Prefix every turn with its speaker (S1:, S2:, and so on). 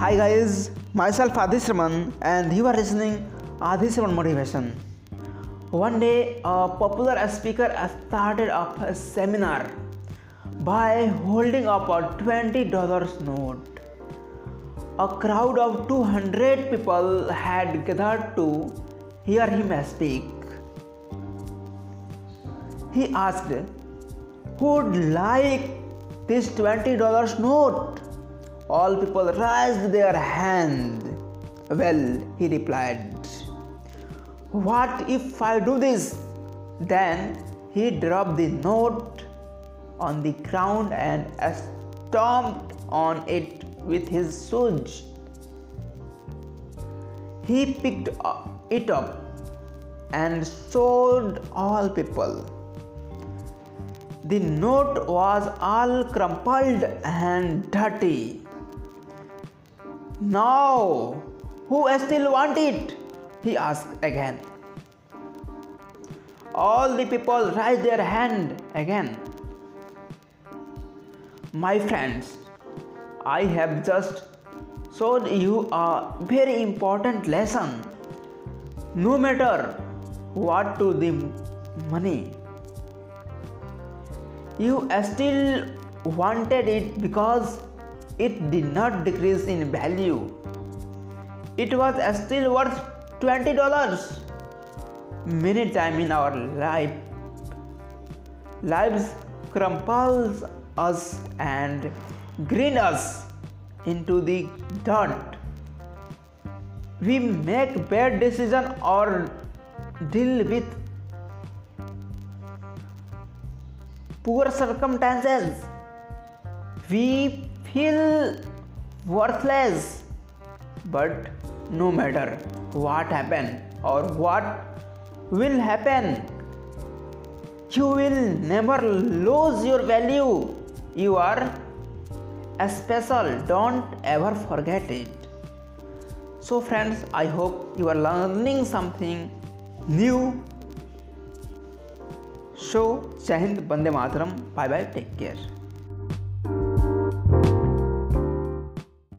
S1: Hi guys, myself Adhisraman and you are listening Adhisraman Motivation. One day a popular speaker started up a seminar by holding up a $20 note. A crowd of 200 people had gathered to hear him speak. He asked, Who would like this $20 note? All people raised their hand. Well, he replied, What if I do this? Then he dropped the note on the ground and stomped on it with his shoes. He picked it up and showed all people. The note was all crumpled and dirty. Now, who still want it? He asked again. All the people raised their hand again. My friends, I have just showed you a very important lesson. No matter what to the money, you still wanted it because it did not decrease in value. It was still worth $20. Many times in our life, lives crumples us and grind us into the dirt. We make bad decision or deal with poor circumstances. We feel worthless. But no matter what happen or what will happen, you will never lose your value. You are special. Don't ever forget it. So, friends, I hope you are learning something new. So, Jai Hind, Bande Mataram. Bye bye. Take care.